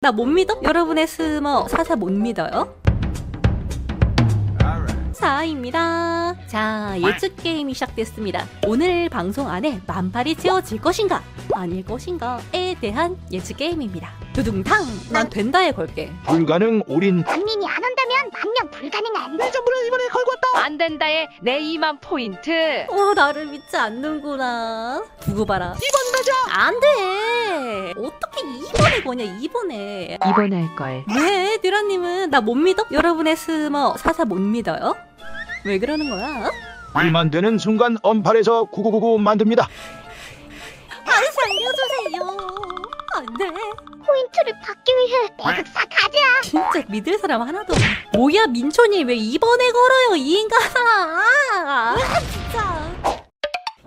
나 못 믿어? 여러분의 스머 사사 못 믿어요? 4입니다. 자, 예측 게임이 시작됐습니다. 오늘 방송 안에 만팔이 채워질 것인가? 아닐 것인가?에 대한 예측 게임입니다. 두둥탕! 난 된다에 걸게. 불가능 올인 만민이 안 온다면 만명 불가능한 전부를 이번에 걸고 왔다 안 된다에 내 2만 포인트. 어, 나를 믿지 않는구나. 두고 봐라. 2번 가자! 안 돼! 어떻게 2 번에 거냐, 2번에. 이번 할 걸. 왜, 드라님은 나 못 믿어? 여러분의 스머 사사 못 믿어요? 왜 그러는 거야? 이 만드는 순간 언팔에서 9999 만듭니다 아, 살려주세요. 안 돼. 포인트를 받기 위해 대극사 가자 진짜 믿을 사람 하나도 없네. 뭐야, 민초님 왜 2번에 걸어요, 이 인간아! 아, 진짜.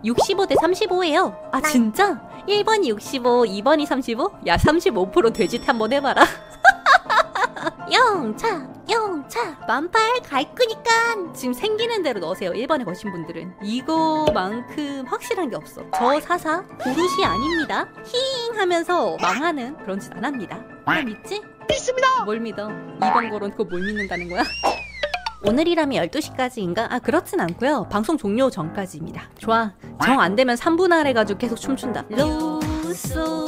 65 대 35예요. 아, 진짜? 1번이 65, 2번이 35? 야, 35% 돼짓 한번 해봐라. 영차, 영차, 만팔 갈 거니까 지금 생기는 대로 넣으세요. 1번에 거신 분들은. 이거만큼 확실한 게 없어. 저 사사 고르시 아닙니다. 힝 하면서 망하는 그런 짓 안 합니다. 나 믿지? 믿습니다. 뭘 믿어? 2번 거론 그거 뭘 믿는다는 거야? 오늘이라면 12시까지인가? 아, 그렇진 않고요. 방송 종료 전까지입니다. 좋아. 정 안 되면 3분할 해가지고 계속 춤춘다. 로소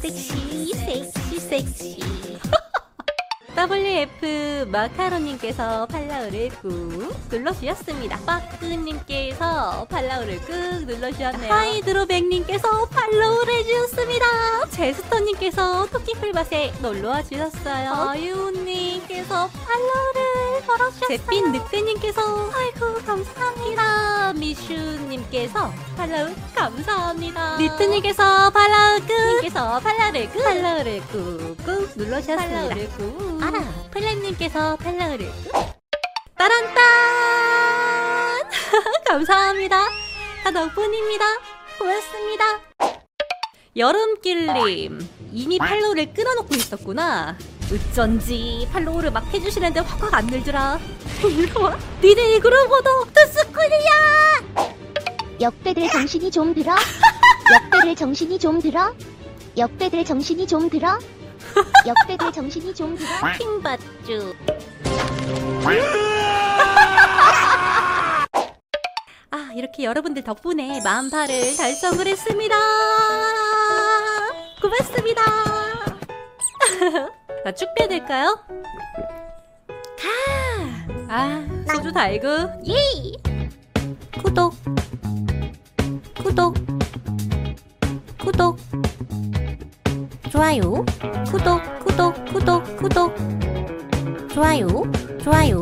섹시 섹시 섹시 WF 마카로님께서 팔라우를 꾹 눌러주셨습니다. 빠끄님께서 팔라우를 꾹 눌러주셨네요. 하이드로백님께서 팔로우를 해주셨습니다. 제스터님께서 토끼풀밭에 놀러와 주셨어요. 어유님 께서 팔로우를 걸어주셨어요. 제핀 늑대님께서 아이고 감사합니다. 미슈님께서 팔로우 감사합니다. 리트님께서 팔로우 꾹 님께서 팔로우를 꾹 팔로우를 꾹꾹 눌러주셨습니다. 팔로우를 꾹 알아. 플랜님께서 팔로우를 꾹 따란딴 감사합니다. 다 덕분입니다. 고맙습니다. 여름길님 이미 팔로우를 끊어놓고 있었구나. 어쩐지 팔로우를 막 해주시는데 확확 안 늘더라. 이거 봐. 니네 그러고도 투스쿨이야. 역배들 정신이 좀 들어 역배들 정신이 좀 들어 역배들 정신이 좀 들어 역배들 정신이 좀 들어 킹받주. 아 이렇게 여러분들 덕분에 만파를 달성을 했습니다. 고맙습니다. 자, 쭉 빼드릴까요? 가! 아, 소주 달고, 예! 구독, 구독, 구독, 좋아요, 구독, 구독, 구독, 구독, 좋아요, 좋아요.